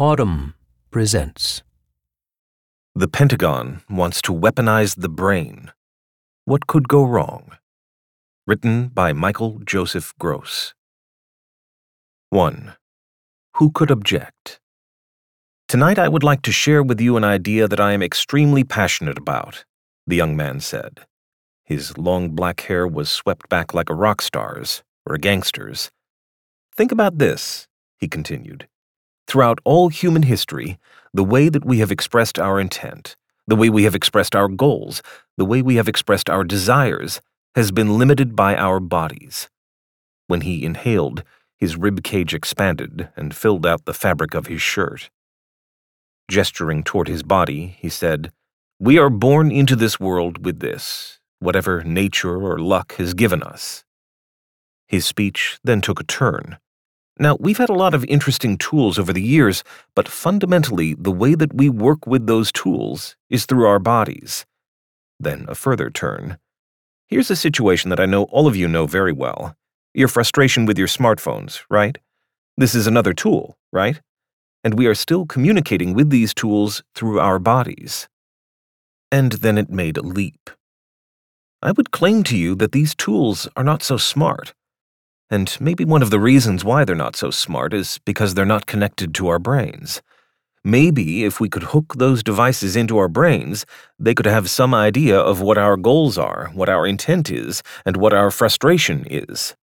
Audm presents. The Pentagon wants to weaponize the brain. What could go wrong? Written by Michael Joseph Gross. 1. Who could object? Tonight I would like to share with you an idea that I am extremely passionate about, the young man said. His long black hair was swept back like a rock star's or a gangster's. Think about this, he continued. Throughout all human history, the way that we have expressed our intent, the way we have expressed our goals, the way we have expressed our desires, has been limited by our bodies. When he inhaled, his rib cage expanded and filled out the fabric of his shirt. Gesturing toward his body, he said, We are born into this world with this, whatever nature or luck has given us. His speech then took a turn. Now, we've had a lot of interesting tools over the years, but fundamentally, the way that we work with those tools is through our bodies. Then a further turn. Here's a situation that I know all of you know very well your frustration with your smartphones, right? This is another tool, right? And we are still communicating with these tools through our bodies. And then it made a leap. I would claim to you that these tools are not so smart. And maybe one of the reasons why they're not so smart is because they're not connected to our brains. Maybe if we could hook those devices into our brains, they could have some idea of what our goals are, what our intent is, and what our frustration is.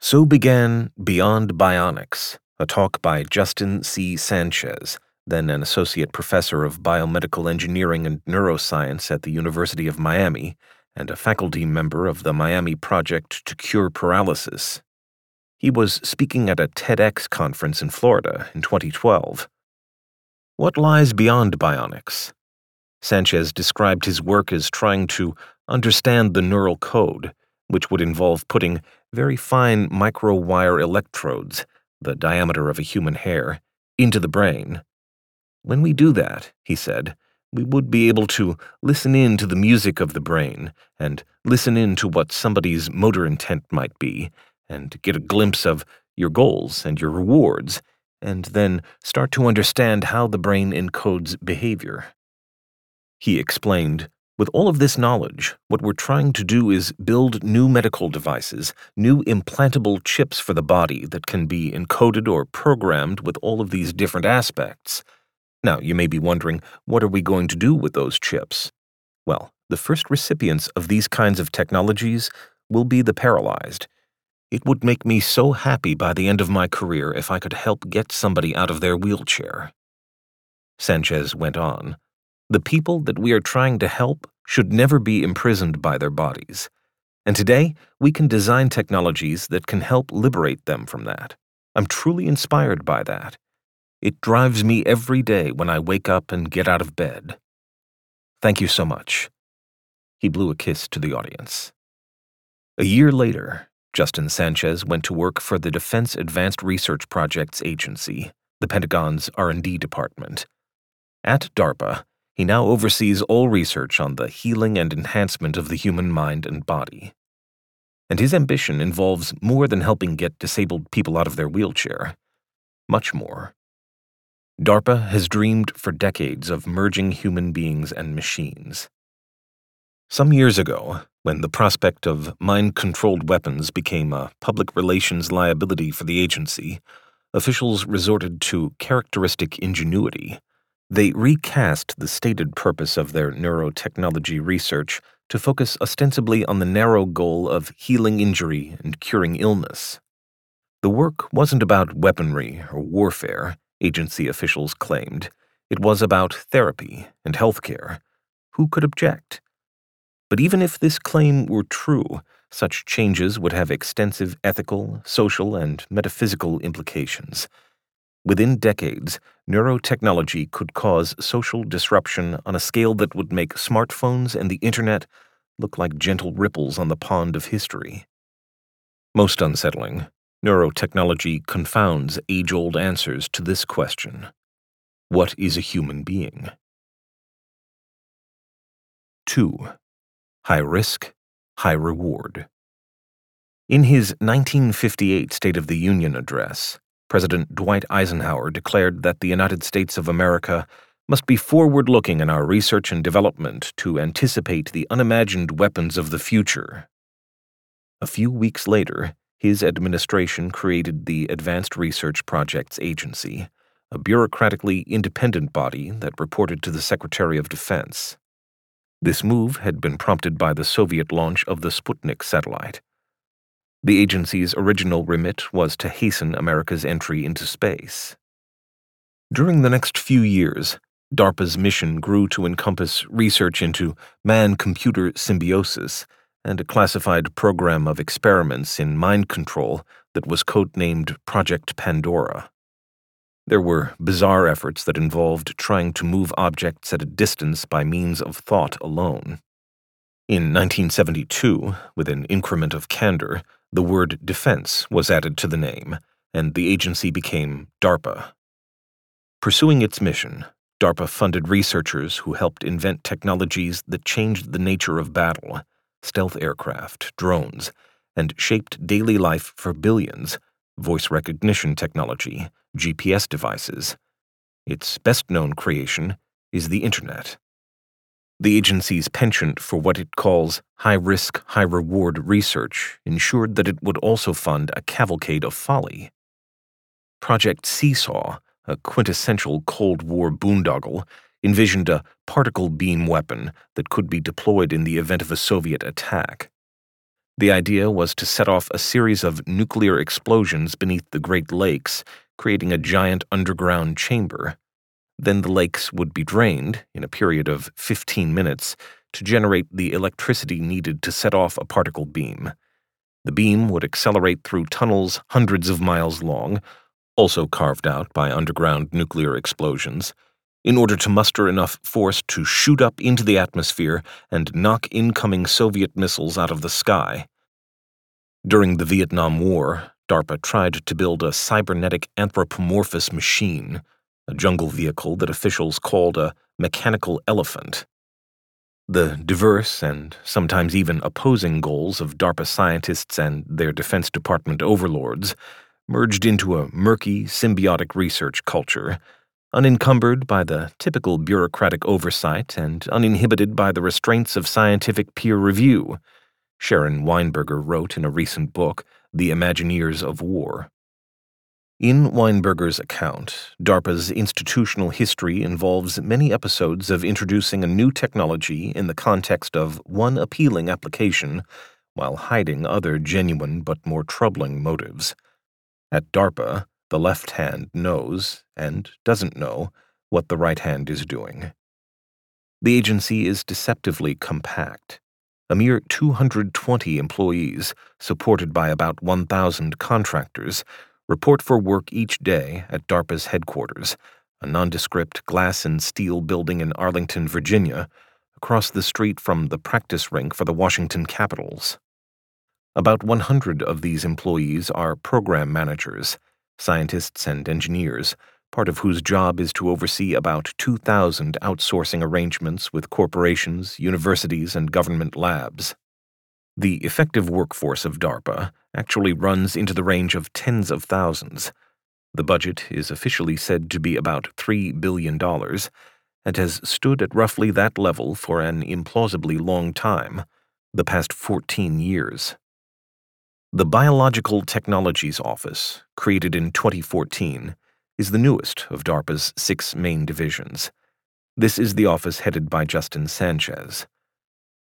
So began Beyond Bionics, a talk by Justin C. Sanchez, then an associate professor of biomedical engineering and neuroscience at the University of Miami, and a faculty member of the Miami Project to Cure Paralysis. He was speaking at a TEDx conference in Florida in 2012. What lies beyond bionics? Sanchez described his work as trying to understand the neural code, which would involve putting very fine microwire electrodes, the diameter of a human hair, into the brain. When we do that, he said, we would be able to listen in to the music of the brain and listen in to what somebody's motor intent might be and get a glimpse of your goals and your rewards and then start to understand how the brain encodes behavior. He explained, with all of this knowledge, what we're trying to do is build new medical devices, new implantable chips for the body that can be encoded or programmed with all of these different aspects now, you may be wondering, what are we going to do with those chips? Well, the first recipients of these kinds of technologies will be the paralyzed. It would make me so happy by the end of my career if I could help get somebody out of their wheelchair. Sanchez went on. The people that we are trying to help should never be imprisoned by their bodies. And today, we can design technologies that can help liberate them from that. I'm truly inspired by that. It drives me every day when I wake up and get out of bed. Thank you so much. He blew a kiss to the audience. A year later, Justin Sanchez went to work for the Defense Advanced Research Projects Agency, the Pentagon's R&D department. At DARPA, he now oversees all research on the healing and enhancement of the human mind and body. And his ambition involves more than helping get disabled people out of their wheelchair. Much more. DARPA has dreamed for decades of merging human beings and machines. Some years ago, when the prospect of mind controlled weapons became a public relations liability for the agency, officials resorted to characteristic ingenuity. They recast the stated purpose of their neurotechnology research to focus ostensibly on the narrow goal of healing injury and curing illness. The work wasn't about weaponry or warfare agency officials claimed. It was about therapy and healthcare. Who could object? But even if this claim were true, such changes would have extensive ethical, social, and metaphysical implications. Within decades, neurotechnology could cause social disruption on a scale that would make smartphones and the internet look like gentle ripples on the pond of history. Most unsettling, Neurotechnology confounds age old answers to this question What is a human being? 2. High risk, high reward. In his 1958 State of the Union address, President Dwight Eisenhower declared that the United States of America must be forward looking in our research and development to anticipate the unimagined weapons of the future. A few weeks later, his administration created the Advanced Research Projects Agency, a bureaucratically independent body that reported to the Secretary of Defense. This move had been prompted by the Soviet launch of the Sputnik satellite. The agency's original remit was to hasten America's entry into space. During the next few years, DARPA's mission grew to encompass research into man computer symbiosis and a classified program of experiments in mind control that was codenamed Project Pandora. There were bizarre efforts that involved trying to move objects at a distance by means of thought alone. In 1972, with an increment of candor, the word defense was added to the name, and the agency became DARPA. Pursuing its mission, DARPA funded researchers who helped invent technologies that changed the nature of battle stealth aircraft, drones, and shaped daily life for billions voice recognition technology, GPS devices. Its best known creation is the Internet. The agency's penchant for what it calls high risk, high reward research ensured that it would also fund a cavalcade of folly. Project Seesaw, a quintessential Cold War boondoggle, envisioned a particle beam weapon that could be deployed in the event of a Soviet attack. The idea was to set off a series of nuclear explosions beneath the Great Lakes, creating a giant underground chamber then the lakes would be drained in a period of 15 minutes to generate the electricity needed to set off a particle beam. The beam would accelerate through tunnels hundreds of miles long, also carved out by underground nuclear explosions, in order to muster enough force to shoot up into the atmosphere and knock incoming Soviet missiles out of the sky. During the Vietnam War, DARPA tried to build a cybernetic anthropomorphous machine a jungle vehicle that officials called a mechanical elephant. The diverse and sometimes even opposing goals of DARPA scientists and their Defense Department overlords merged into a murky, symbiotic research culture, unencumbered by the typical bureaucratic oversight and uninhibited by the restraints of scientific peer review, Sharon Weinberger wrote in a recent book, The Imagineers of War. In Weinberger's account, DARPA's institutional history involves many episodes of introducing a new technology in the context of one appealing application while hiding other genuine but more troubling motives. At DARPA, the left hand knows, and doesn't know, what the right hand is doing. The agency is deceptively compact. A mere 220 employees, supported by about 1,000 contractors, report for work each day at DARPA's headquarters, a nondescript glass and steel building in Arlington, Virginia, across the street from the practice rink for the Washington Capitals. About 100 of these employees are program managers, scientists and engineers, part of whose job is to oversee about 2,000 outsourcing arrangements with corporations, universities, and government labs. The effective workforce of DARPA actually runs into the range of tens of thousands. The budget is officially said to be about $3 billion and has stood at roughly that level for an implausibly long time, the past 14 years. The Biological Technologies Office, created in 2014, is the newest of DARPA's six main divisions. This is the office headed by Justin Sanchez.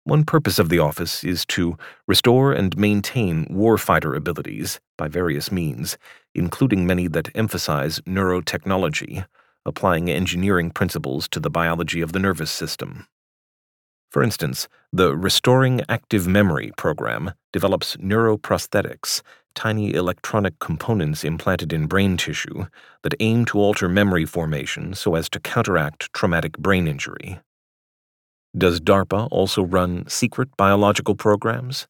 One purpose of the office is to restore and maintain warfighter abilities by various means, including many that emphasize neurotechnology, applying engineering principles to the biology of the nervous system. For instance, the Restoring Active Memory program develops neuroprosthetics, tiny electronic components implanted in brain tissue that aim to alter memory formation so as to counteract traumatic brain injury. Does DARPA also run secret biological programs?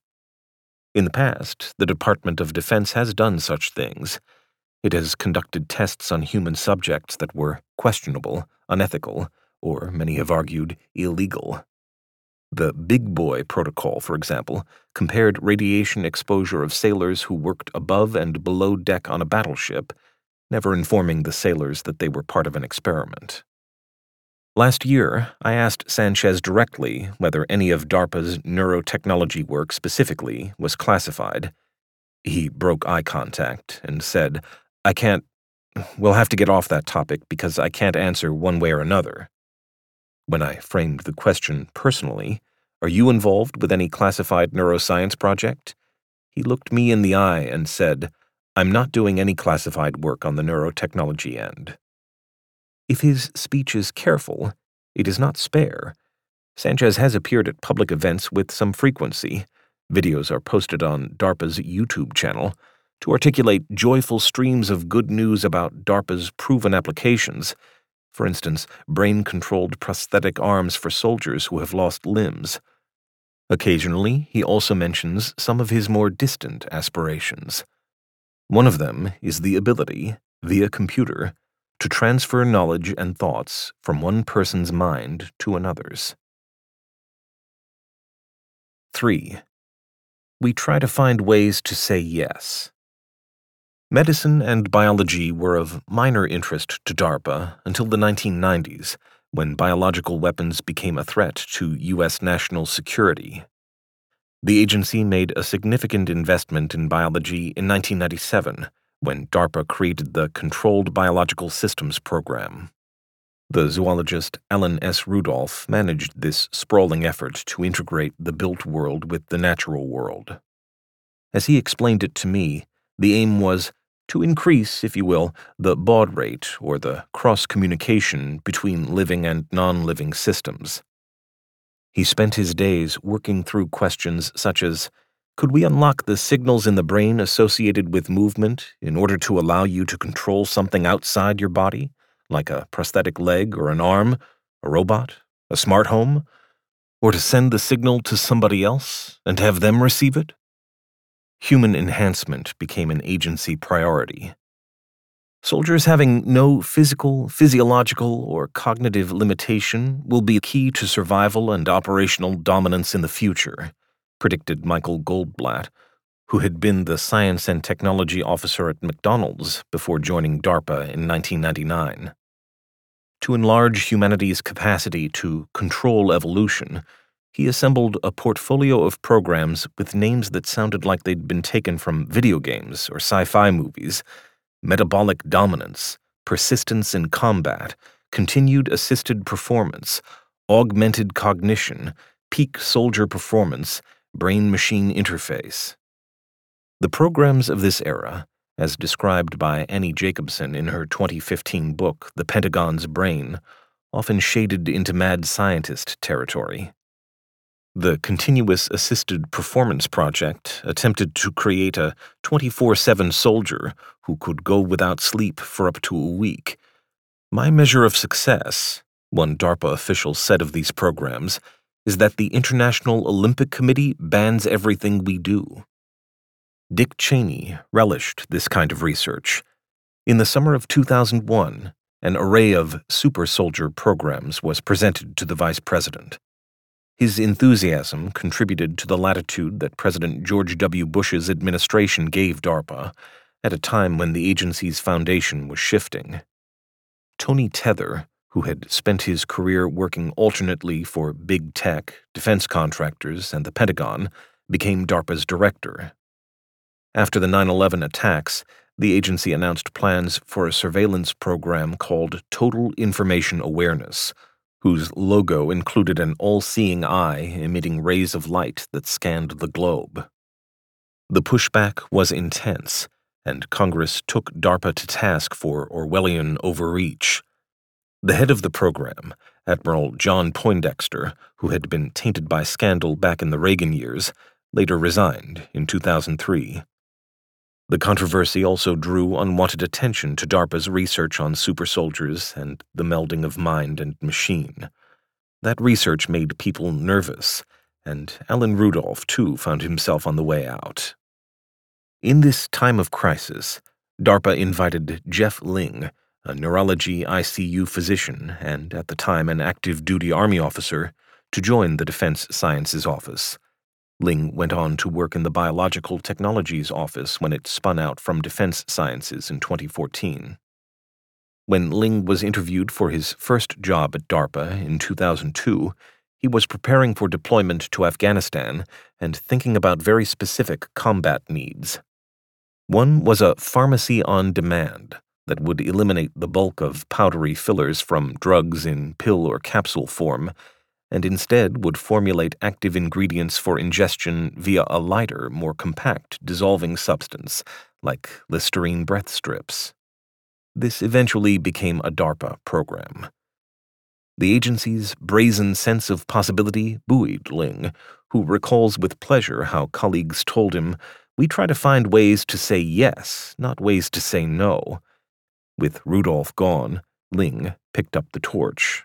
In the past, the Department of Defense has done such things. It has conducted tests on human subjects that were questionable, unethical, or, many have argued, illegal. The Big Boy Protocol, for example, compared radiation exposure of sailors who worked above and below deck on a battleship never informing the sailors that they were part of an experiment. Last year, I asked Sanchez directly whether any of DARPA's neurotechnology work specifically was classified. He broke eye contact and said, I can't. We'll have to get off that topic because I can't answer one way or another. When I framed the question personally, Are you involved with any classified neuroscience project? He looked me in the eye and said, I'm not doing any classified work on the neurotechnology end. If his speech is careful, it is not spare. Sanchez has appeared at public events with some frequency. Videos are posted on DARPA's YouTube channel to articulate joyful streams of good news about DARPA's proven applications. For instance, brain controlled prosthetic arms for soldiers who have lost limbs. Occasionally, he also mentions some of his more distant aspirations. One of them is the ability, via computer, to transfer knowledge and thoughts from one person's mind to another's. 3. We try to find ways to say yes. Medicine and biology were of minor interest to DARPA until the 1990s, when biological weapons became a threat to U.S. national security. The agency made a significant investment in biology in 1997 when DARPA created the Controlled Biological Systems Program. The zoologist Alan S. Rudolph managed this sprawling effort to integrate the built world with the natural world. As he explained it to me, the aim was to increase, if you will, the baud rate or the cross communication between living and non living systems. He spent his days working through questions such as could we unlock the signals in the brain associated with movement in order to allow you to control something outside your body, like a prosthetic leg or an arm, a robot, a smart home, or to send the signal to somebody else and have them receive it? Human enhancement became an agency priority. Soldiers having no physical, physiological, or cognitive limitation will be key to survival and operational dominance in the future predicted Michael Goldblatt, who had been the science and technology officer at McDonald's before joining DARPA in 1999. To enlarge humanity's capacity to control evolution, he assembled a portfolio of programs with names that sounded like they'd been taken from video games or sci fi movies metabolic dominance, persistence in combat, continued assisted performance, augmented cognition, peak soldier performance, brain machine interface. The programs of this era, as described by Annie Jacobsen in her 2015 book, The Pentagon's Brain, often shaded into mad scientist territory. The Continuous Assisted Performance Project attempted to create a 24 7 soldier who could go without sleep for up to a week. My measure of success, one DARPA official said of these programs, is that the International Olympic Committee bans everything we do. Dick Cheney relished this kind of research. In the summer of 2001, an array of super soldier programs was presented to the vice president. His enthusiasm contributed to the latitude that President George W. Bush's administration gave DARPA at a time when the agency's foundation was shifting. Tony Tether, who had spent his career working alternately for big tech, defense contractors, and the Pentagon, became DARPA's director. After the 9 11 attacks, the agency announced plans for a surveillance program called Total Information Awareness, whose logo included an all seeing eye emitting rays of light that scanned the globe. The pushback was intense, and Congress took DARPA to task for Orwellian overreach. The head of the program, Admiral John Poindexter, who had been tainted by scandal back in the Reagan years, later resigned in 2003. The controversy also drew unwanted attention to DARPA's research on super soldiers and the melding of mind and machine. That research made people nervous, and Alan Rudolph, too, found himself on the way out. In this time of crisis, DARPA invited Geoff Ling, a neurology ICU physician and at the time an active duty Army officer, to join the Defense Sciences Office. Ling went on to work in the Biological Technologies Office when it spun out from Defense Sciences in 2014. When Ling was interviewed for his first job at DARPA in 2002, he was preparing for deployment to Afghanistan and thinking about very specific combat needs. One was a pharmacy on demand that would eliminate the bulk of powdery fillers from drugs in pill or capsule form and instead would formulate active ingredients for ingestion via a lighter, more compact dissolving substance like Listerine breath strips. This eventually became a DARPA program. The agency's brazen sense of possibility buoyed Ling, who recalls with pleasure how colleagues told him, We try to find ways to say yes, not ways to say no. With Rudolph gone, Ling picked up the torch.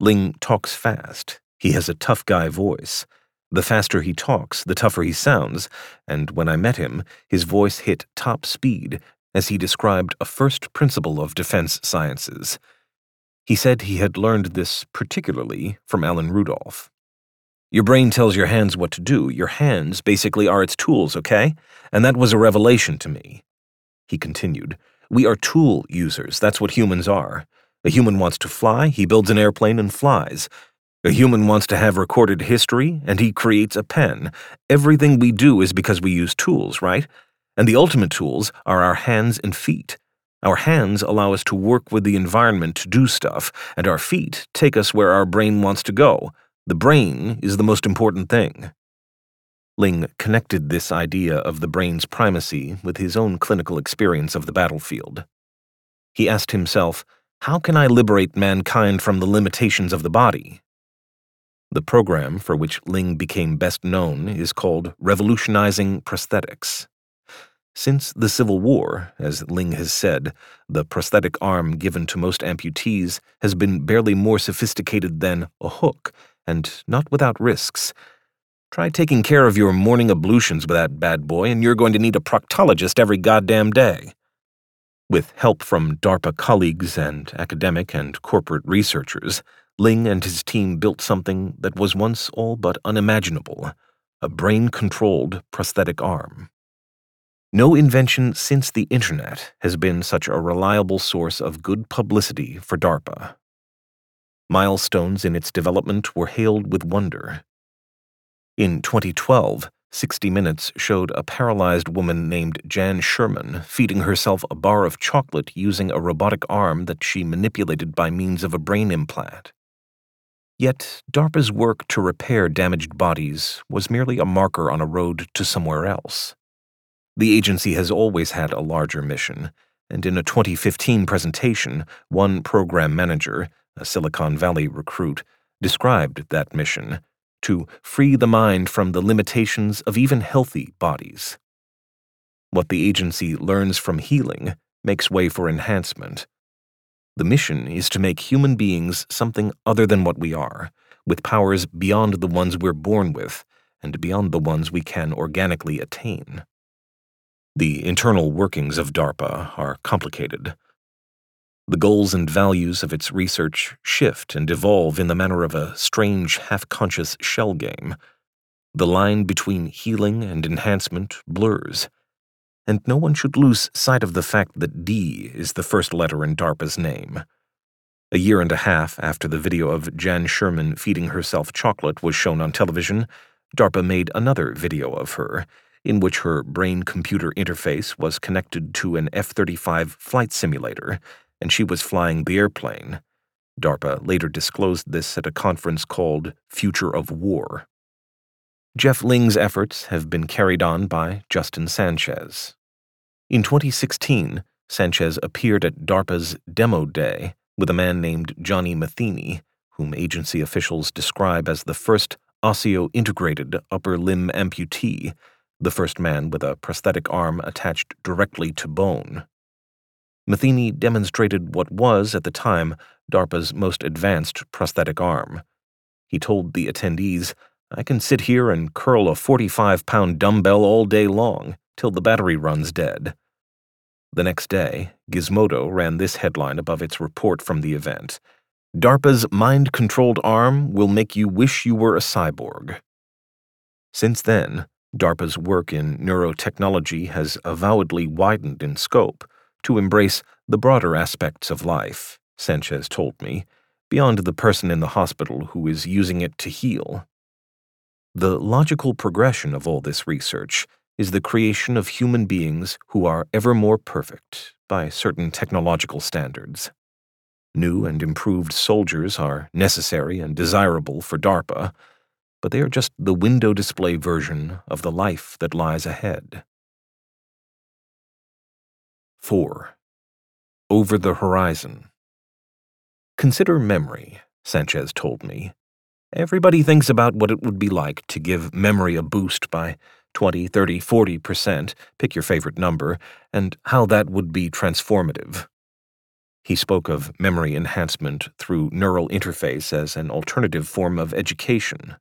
Ling talks fast. He has a tough guy voice. The faster he talks, the tougher he sounds, and when I met him, his voice hit top speed as he described a first principle of defense sciences. He said he had learned this particularly from Alan Rudolph. Your brain tells your hands what to do. Your hands basically are its tools, okay? And that was a revelation to me. He continued, We are tool users. That's what humans are. A human wants to fly, he builds an airplane and flies. A human wants to have recorded history, and he creates a pen. Everything we do is because we use tools, right? And the ultimate tools are our hands and feet. Our hands allow us to work with the environment to do stuff, and our feet take us where our brain wants to go. The brain is the most important thing. Ling connected this idea of the brain's primacy with his own clinical experience of the battlefield. He asked himself, How can I liberate mankind from the limitations of the body? The program for which Ling became best known is called Revolutionizing Prosthetics. Since the Civil War, as Ling has said, the prosthetic arm given to most amputees has been barely more sophisticated than a hook, and not without risks. Try taking care of your morning ablutions with that bad boy, and you're going to need a proctologist every goddamn day. With help from DARPA colleagues and academic and corporate researchers, Ling and his team built something that was once all but unimaginable a brain controlled prosthetic arm. No invention since the internet has been such a reliable source of good publicity for DARPA. Milestones in its development were hailed with wonder. In 2012, 60 Minutes showed a paralyzed woman named Jan Scheuermann feeding herself a bar of chocolate using a robotic arm that she manipulated by means of a brain implant. Yet, DARPA's work to repair damaged bodies was merely a marker on a road to somewhere else. The agency has always had a larger mission, and in a 2015 presentation, one program manager, a Silicon Valley recruit, described that mission to free the mind from the limitations of even healthy bodies. What the agency learns from healing makes way for enhancement. The mission is to make human beings something other than what we are, with powers beyond the ones we're born with and beyond the ones we can organically attain. The internal workings of DARPA are complicated. The goals and values of its research shift and evolve in the manner of a strange, half conscious shell game. The line between healing and enhancement blurs, and no one should lose sight of the fact that D is the first letter in DARPA's name. A year and a half after the video of Jan Scheuermann feeding herself chocolate was shown on television, DARPA made another video of her in which her brain computer interface was connected to an F 35 flight simulator, and she was flying the airplane. DARPA later disclosed this at a conference called Future of War. Geoff Ling's efforts have been carried on by Justin Sanchez. In 2016, Sanchez appeared at DARPA's Demo Day with a man named Johnny Matheny, whom agency officials describe as the first osseo integrated upper limb amputee the first man with a prosthetic arm attached directly to bone. Matheny demonstrated what was, at the time, DARPA's most advanced prosthetic arm. He told the attendees, I can sit here and curl a 45 pound dumbbell all day long, till the battery runs dead. The next day, Gizmodo ran this headline above its report from the event DARPA's mind controlled arm will make you wish you were a cyborg. Since then, DARPA's work in neurotechnology has avowedly widened in scope, to embrace the broader aspects of life, Sanchez told me, beyond the person in the hospital who is using it to heal. The logical progression of all this research is the creation of human beings who are ever more perfect by certain technological standards. New and improved soldiers are necessary and desirable for DARPA, but they are just the window display version of the life that lies ahead. 4. Over the Horizon Consider memory, Sanchez told me. Everybody thinks about what it would be like to give memory a boost by 20, 30, 40%, pick your favorite number, and how that would be transformative. He spoke of memory enhancement through neural interface as an alternative form of education.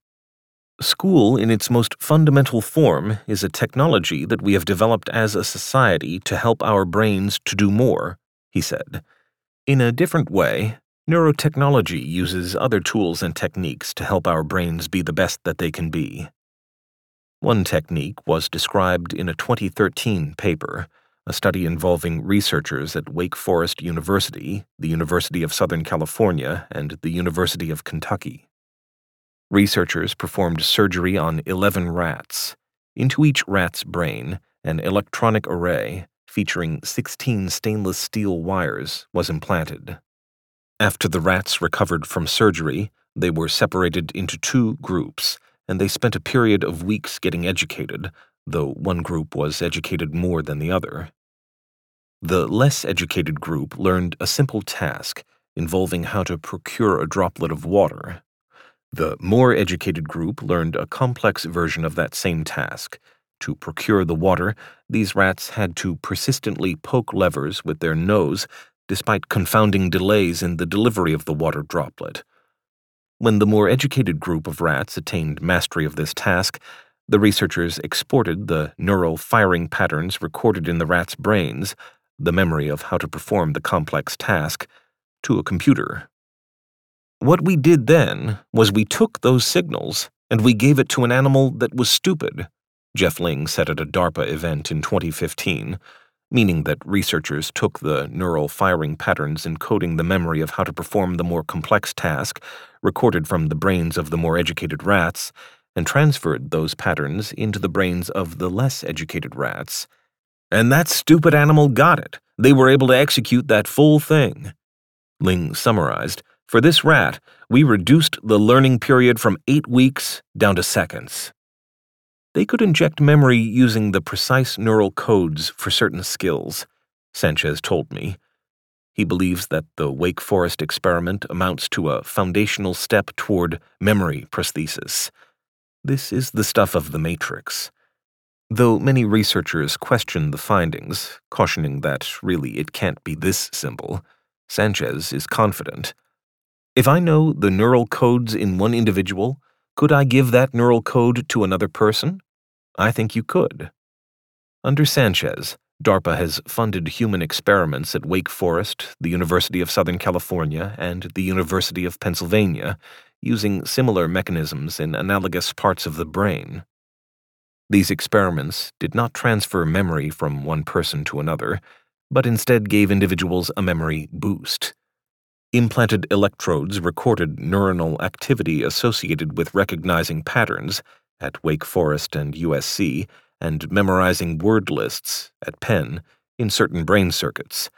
School, in its most fundamental form, is a technology that we have developed as a society to help our brains to do more, he said. In a different way, neurotechnology uses other tools and techniques to help our brains be the best that they can be. One technique was described in a 2013 paper, a study involving researchers at Wake Forest University, the University of Southern California, and the University of Kentucky. Researchers performed surgery on 11 rats. Into each rat's brain, an electronic array featuring 16 stainless steel wires was implanted. After the rats recovered from surgery, they were separated into two groups and they spent a period of weeks getting educated, though one group was educated more than the other. The less educated group learned a simple task involving how to procure a droplet of water. The more educated group learned a complex version of that same task. To procure the water, these rats had to persistently poke levers with their nose despite confounding delays in the delivery of the water droplet. When the more educated group of rats attained mastery of this task, the researchers exported the neural firing patterns recorded in the rats' brains, the memory of how to perform the complex task, to a computer. What we did then was we took those signals and we gave it to an animal that was stupid, Geoff Ling said at a DARPA event in 2015 meaning that researchers took the neural firing patterns encoding the memory of how to perform the more complex task recorded from the brains of the more educated rats and transferred those patterns into the brains of the less educated rats. And that stupid animal got it. They were able to execute that full thing. Ling summarized For this rat, we reduced the learning period from eight weeks down to seconds. They could inject memory using the precise neural codes for certain skills, Sanchez told me. He believes that the Wake Forest experiment amounts to a foundational step toward memory prosthesis. This is the stuff of the Matrix. Though many researchers question the findings, cautioning that really it can't be this simple, Sanchez is confident. If I know the neural codes in one individual, could I give that neural code to another person? I think you could. Under Sanchez, DARPA has funded human experiments at Wake Forest, the University of Southern California, and the University of Pennsylvania, using similar mechanisms in analogous parts of the brain. These experiments did not transfer memory from one person to another, but instead gave individuals a memory boost. Implanted electrodes recorded neuronal activity associated with recognizing patterns at Wake Forest and USC, and memorizing word lists at Penn in certain brain circuits.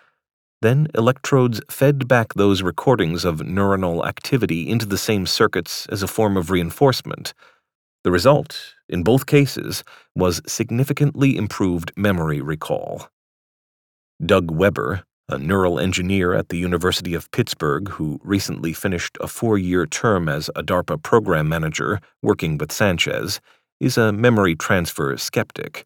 Then electrodes fed back those recordings of neuronal activity into the same circuits as a form of reinforcement. The result, in both cases, was significantly improved memory recall. Doug Weber, a neural engineer at the University of Pittsburgh who recently finished a four year term as a DARPA program manager working with Sanchez, is a memory transfer skeptic.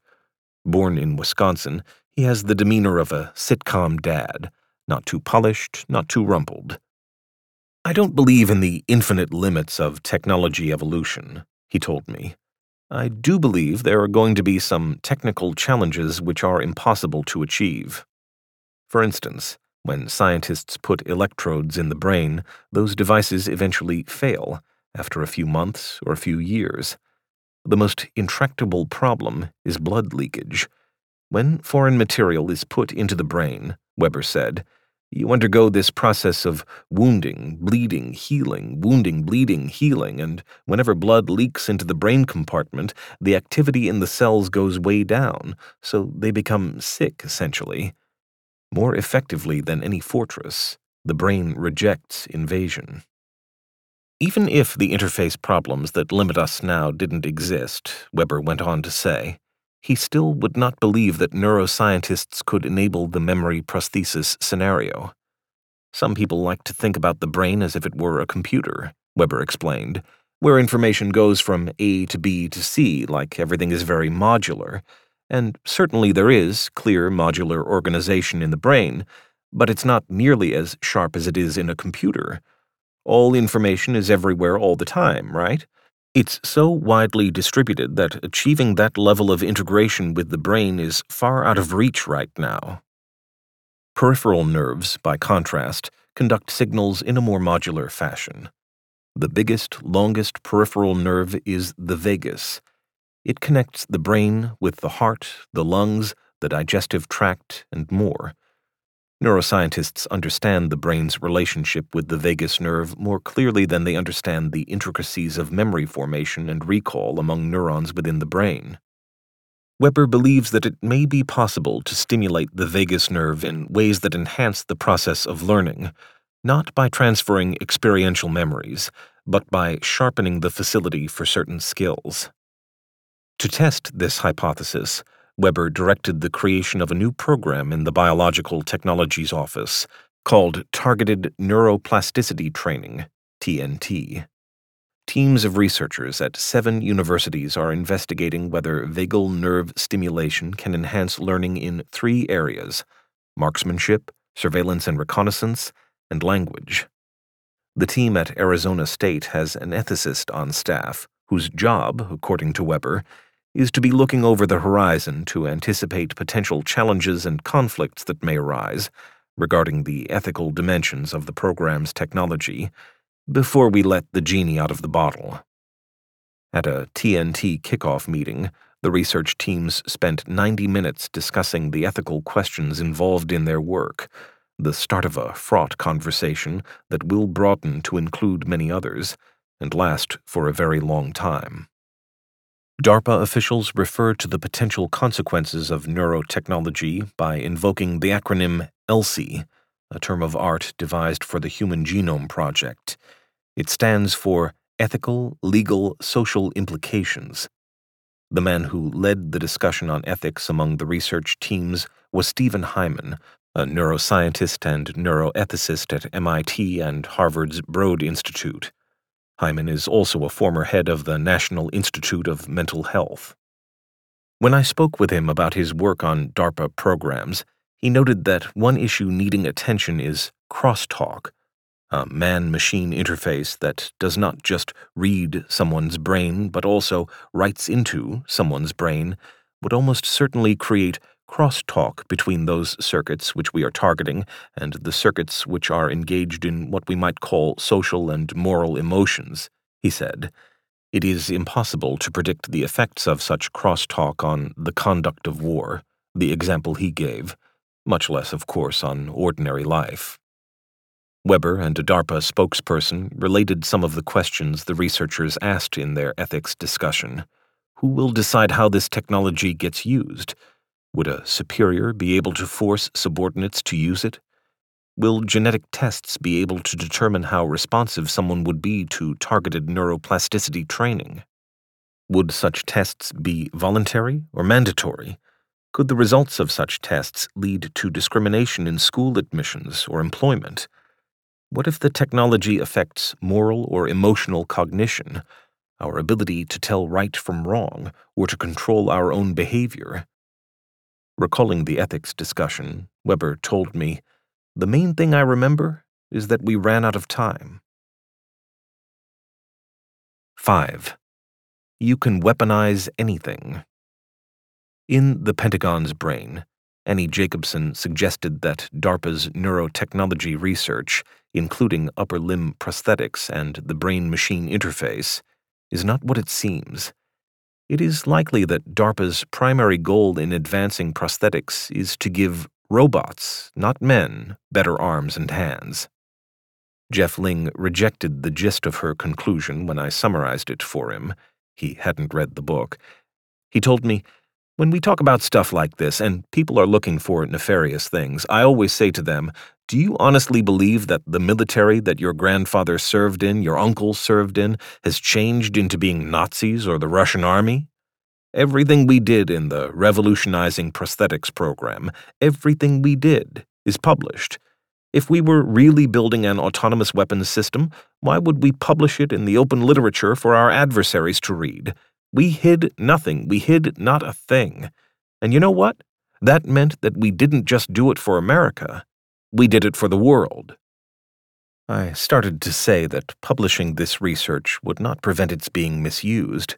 Born in Wisconsin, he has the demeanor of a sitcom dad, not too polished, not too rumpled. I don't believe in the infinite limits of technology evolution, he told me. I do believe there are going to be some technical challenges which are impossible to achieve. For instance, when scientists put electrodes in the brain, those devices eventually fail after a few months or a few years. The most intractable problem is blood leakage. When foreign material is put into the brain, Weber said, you undergo this process of wounding, bleeding, healing, wounding, bleeding, healing, and whenever blood leaks into the brain compartment, the activity in the cells goes way down, so they become sick, essentially. More effectively than any fortress, the brain rejects invasion. Even if the interface problems that limit us now didn't exist, Weber went on to say, he still would not believe that neuroscientists could enable the memory prosthesis scenario. Some people like to think about the brain as if it were a computer, Weber explained, where information goes from A to B to C like everything is very modular. And certainly there is clear modular organization in the brain, but it's not nearly as sharp as it is in a computer. All information is everywhere all the time, right? It's so widely distributed that achieving that level of integration with the brain is far out of reach right now. Peripheral nerves, by contrast, conduct signals in a more modular fashion. The biggest, longest peripheral nerve is the vagus. It connects the brain with the heart, the lungs, the digestive tract, and more. Neuroscientists understand the brain's relationship with the vagus nerve more clearly than they understand the intricacies of memory formation and recall among neurons within the brain. Weber believes that it may be possible to stimulate the vagus nerve in ways that enhance the process of learning, not by transferring experiential memories, but by sharpening the facility for certain skills. To test this hypothesis, Weber directed the creation of a new program in the Biological Technologies Office called Targeted Neuroplasticity Training, TNT. Teams of researchers at seven universities are investigating whether vagal nerve stimulation can enhance learning in three areas marksmanship, surveillance and reconnaissance, and language. The team at Arizona State has an ethicist on staff whose job, according to Weber, is to be looking over the horizon to anticipate potential challenges and conflicts that may arise regarding the ethical dimensions of the program's technology before we let the genie out of the bottle. At a TNT kickoff meeting, the research teams spent 90 minutes discussing the ethical questions involved in their work, the start of a fraught conversation that will broaden to include many others and last for a very long time. DARPA officials refer to the potential consequences of neurotechnology by invoking the acronym ELSI, a term of art devised for the Human Genome Project. It stands for Ethical, Legal, Social Implications. The man who led the discussion on ethics among the research teams was Stephen Hyman, a neuroscientist and neuroethicist at MIT and Harvard's Broad Institute. Hyman is also a former head of the National Institute of Mental Health. When I spoke with him about his work on DARPA programs, he noted that one issue needing attention is crosstalk, a man machine interface that does not just read someone's brain but also writes into someone's brain, would almost certainly create crosstalk between those circuits which we are targeting and the circuits which are engaged in what we might call social and moral emotions, he said. It is impossible to predict the effects of such crosstalk on the conduct of war, the example he gave, much less, of course, on ordinary life. Weber and a DARPA spokesperson related some of the questions the researchers asked in their ethics discussion. Who will decide how this technology gets used? Would a superior be able to force subordinates to use it? Will genetic tests be able to determine how responsive someone would be to targeted neuroplasticity training? Would such tests be voluntary or mandatory? Could the results of such tests lead to discrimination in school admissions or employment? What if the technology affects moral or emotional cognition, our ability to tell right from wrong, or to control our own behavior? Recalling the ethics discussion, Weber told me, The main thing I remember is that we ran out of time. 5. You can weaponize anything. In The Pentagon's Brain, Annie Jacobsen suggested that DARPA's neurotechnology research, including upper limb prosthetics and the brain machine interface, is not what it seems. It is likely that DARPA's primary goal in advancing prosthetics is to give robots, not men, better arms and hands. Geoff Ling rejected the gist of her conclusion when I summarized it for him. He hadn't read the book. He told me, When we talk about stuff like this and people are looking for nefarious things, I always say to them, Do you honestly believe that the military that your grandfather served in, your uncle served in, has changed into being Nazis or the Russian army? Everything we did in the revolutionizing prosthetics program, everything we did, is published. If we were really building an autonomous weapons system, why would we publish it in the open literature for our adversaries to read? We hid nothing. We hid not a thing. And you know what? That meant that we didn't just do it for America. We did it for the world. I started to say that publishing this research would not prevent its being misused.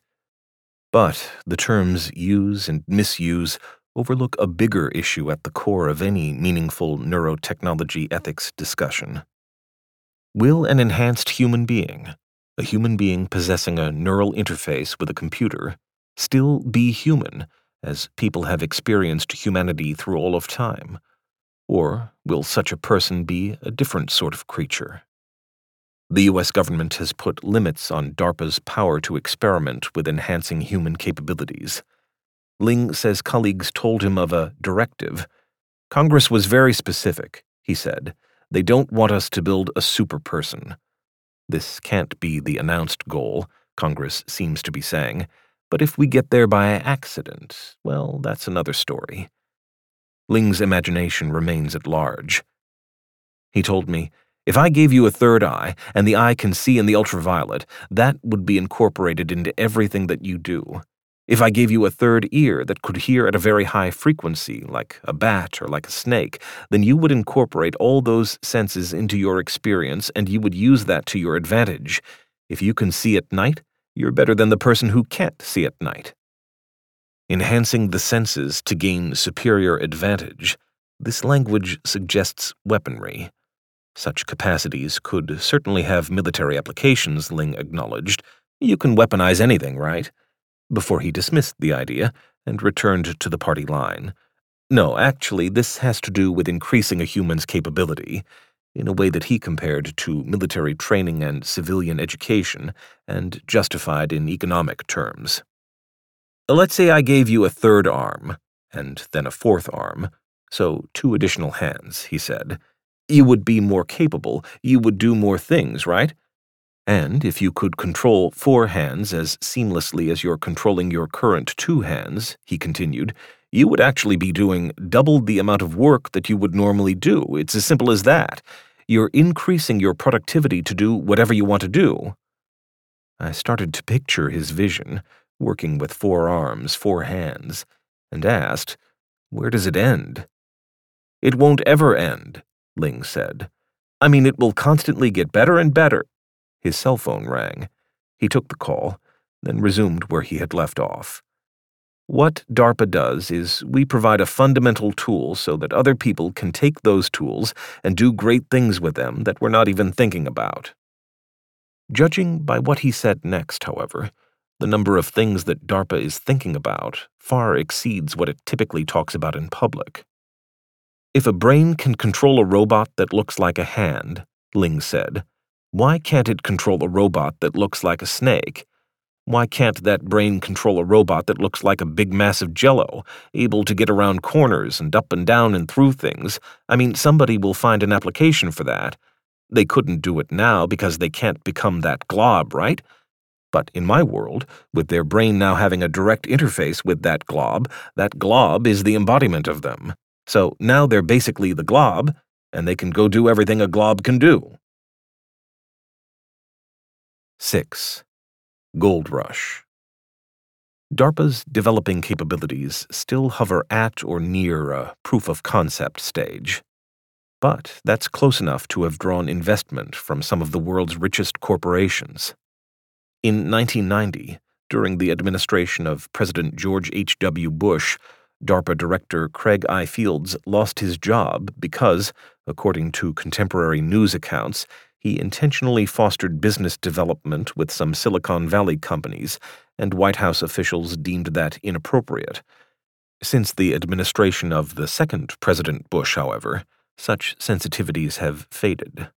But the terms use and misuse overlook a bigger issue at the core of any meaningful neurotechnology ethics discussion. Will an enhanced human being, a human being possessing a neural interface with a computer, still be human as people have experienced humanity through all of time? Or will such a person be a different sort of creature? The U.S. government has put limits on DARPA's power to experiment with enhancing human capabilities. Ling says colleagues told him of a directive. Congress was very specific, he said. They don't want us to build a super person. This can't be the announced goal, Congress seems to be saying, but if we get there by accident, well, that's another story. Ling's imagination remains at large. He told me, if I gave you a third eye, and the eye can see in the ultraviolet, that would be incorporated into everything that you do. If I gave you a third ear that could hear at a very high frequency, like a bat or like a snake, then you would incorporate all those senses into your experience and you would use that to your advantage. If you can see at night, you're better than the person who can't see at night. Enhancing the senses to gain superior advantage, this language suggests weaponry. Such capacities could certainly have military applications, Ling acknowledged. You can weaponize anything, right? Before he dismissed the idea and returned to the party line. No, actually, this has to do with increasing a human's capability, in a way that he compared to military training and civilian education, and justified in economic terms. Let's say I gave you a third arm, and then a fourth arm, so two additional hands, he said. You would be more capable, you would do more things, right? And if you could control four hands as seamlessly as you're controlling your current two hands, he continued, you would actually be doing double the amount of work that you would normally do. It's as simple as that. You're increasing your productivity to do whatever you want to do. I started to picture his vision, working with four arms, four hands, and asked, Where does it end? It won't ever end, Ling said. I mean, it will constantly get better and better. His cell phone rang. He took the call, then resumed where he had left off. What DARPA does is we provide a fundamental tool so that other people can take those tools and do great things with them that we're not even thinking about. Judging by what he said next, however, the number of things that DARPA is thinking about far exceeds what it typically talks about in public. If a brain can control a robot that looks like a hand, Ling said, why can't it control a robot that looks like a snake? Why can't that brain control a robot that looks like a big mass of jello, able to get around corners and up and down and through things? I mean, somebody will find an application for that. They couldn't do it now because they can't become that glob, right? But in my world, with their brain now having a direct interface with that glob, that glob is the embodiment of them. So now they're basically the glob, and they can go do everything a glob can do. 6. Gold Rush DARPA's developing capabilities still hover at or near a proof of concept stage. But that's close enough to have drawn investment from some of the world's richest corporations. In 1990, during the administration of President George H.W. Bush, DARPA Director Craig I. Fields lost his job because, according to contemporary news accounts, he intentionally fostered business development with some Silicon Valley companies, and White House officials deemed that inappropriate. Since the administration of the second President Bush, however, such sensitivities have faded.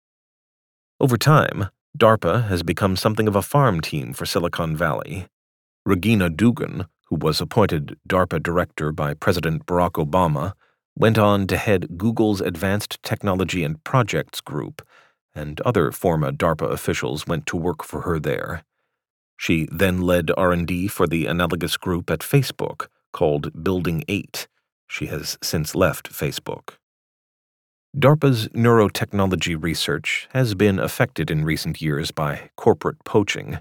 Over time, DARPA has become something of a farm team for Silicon Valley. Regina Dugan, who was appointed DARPA director by President Barack Obama, went on to head Google's Advanced Technology and Projects Group, and other former DARPA officials went to work for her there. She then led R&D for the analogous group at Facebook called Building 8. She has since left Facebook. DARPA's neurotechnology research has been affected in recent years by corporate poaching.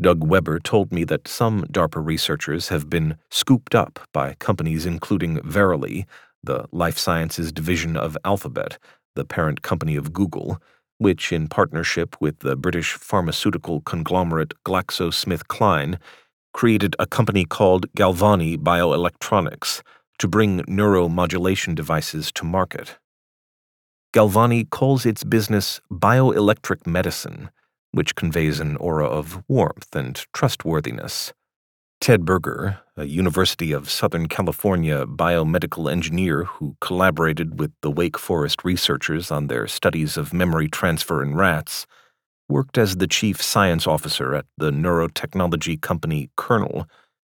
Doug Weber told me that some DARPA researchers have been scooped up by companies including Verily, the life sciences division of Alphabet, the parent company of Google, which, in partnership with the British pharmaceutical conglomerate GlaxoSmithKline, created a company called Galvani Bioelectronics to bring neuromodulation devices to market. Galvani calls its business bioelectric medicine, which conveys an aura of warmth and trustworthiness. Ted Berger, a University of Southern California biomedical engineer who collaborated with the Wake Forest researchers on their studies of memory transfer in rats, worked as the chief science officer at the neurotechnology company Kernel,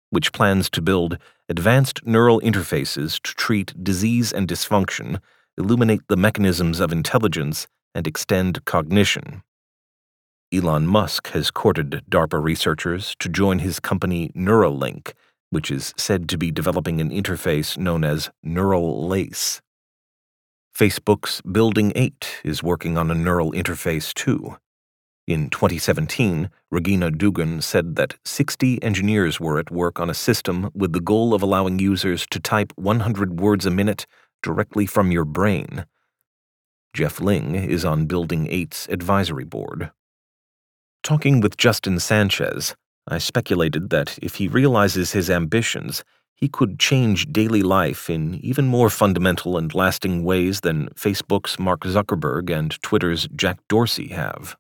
which plans to build advanced neural interfaces to treat disease and dysfunction, illuminate the mechanisms of intelligence, and extend cognition. Elon Musk has courted DARPA researchers to join his company Neuralink, which is said to be developing an interface known as Neural Lace. Facebook's Building 8 is working on a neural interface too. In 2017, Regina Dugan said that 60 engineers were at work on a system with the goal of allowing users to type 100 words a minute directly from your brain. Geoff Ling is on Building 8's advisory board. Talking with Justin Sanchez, I speculated that if he realizes his ambitions, he could change daily life in even more fundamental and lasting ways than Facebook's Mark Zuckerberg and Twitter's Jack Dorsey have.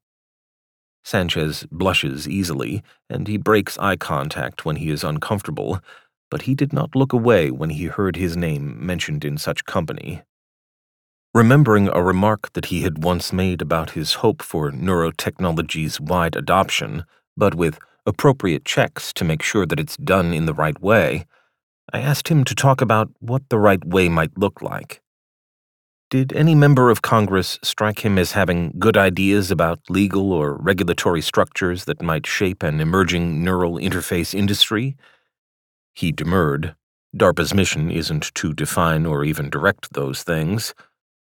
Sanchez blushes easily, and he breaks eye contact when he is uncomfortable, but he did not look away when he heard his name mentioned in such company. Remembering a remark that he had once made about his hope for neurotechnology's wide adoption, but with appropriate checks to make sure that it's done in the right way, I asked him to talk about what the right way might look like. Did any member of Congress strike him as having good ideas about legal or regulatory structures that might shape an emerging neural interface industry? He demurred. DARPA's mission isn't to define or even direct those things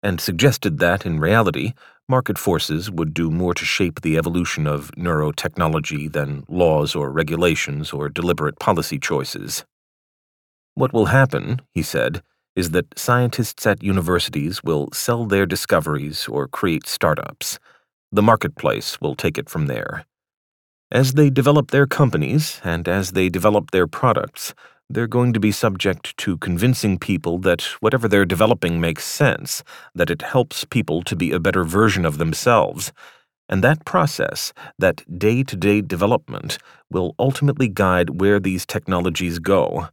and suggested that, in reality, market forces would do more to shape the evolution of neurotechnology than laws or regulations or deliberate policy choices. What will happen, he said, is that scientists at universities will sell their discoveries or create startups. The marketplace will take it from there. As they develop their companies and as they develop their products, they're going to be subject to convincing people that whatever they're developing makes sense, that it helps people to be a better version of themselves. And that process, that day to day development, will ultimately guide where these technologies go.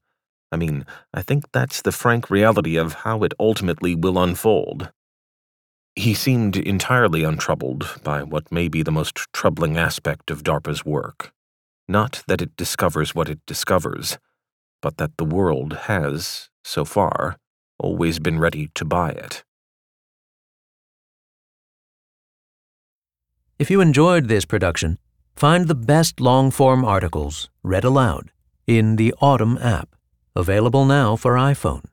I mean, I think that's the frank reality of how it ultimately will unfold. He seemed entirely untroubled by what may be the most troubling aspect of DARPA's work. Not that it discovers what it discovers but that the world has, so far, always been ready to buy it. If you enjoyed this production, find the best long form articles read aloud in the Audm app, available now for iPhone.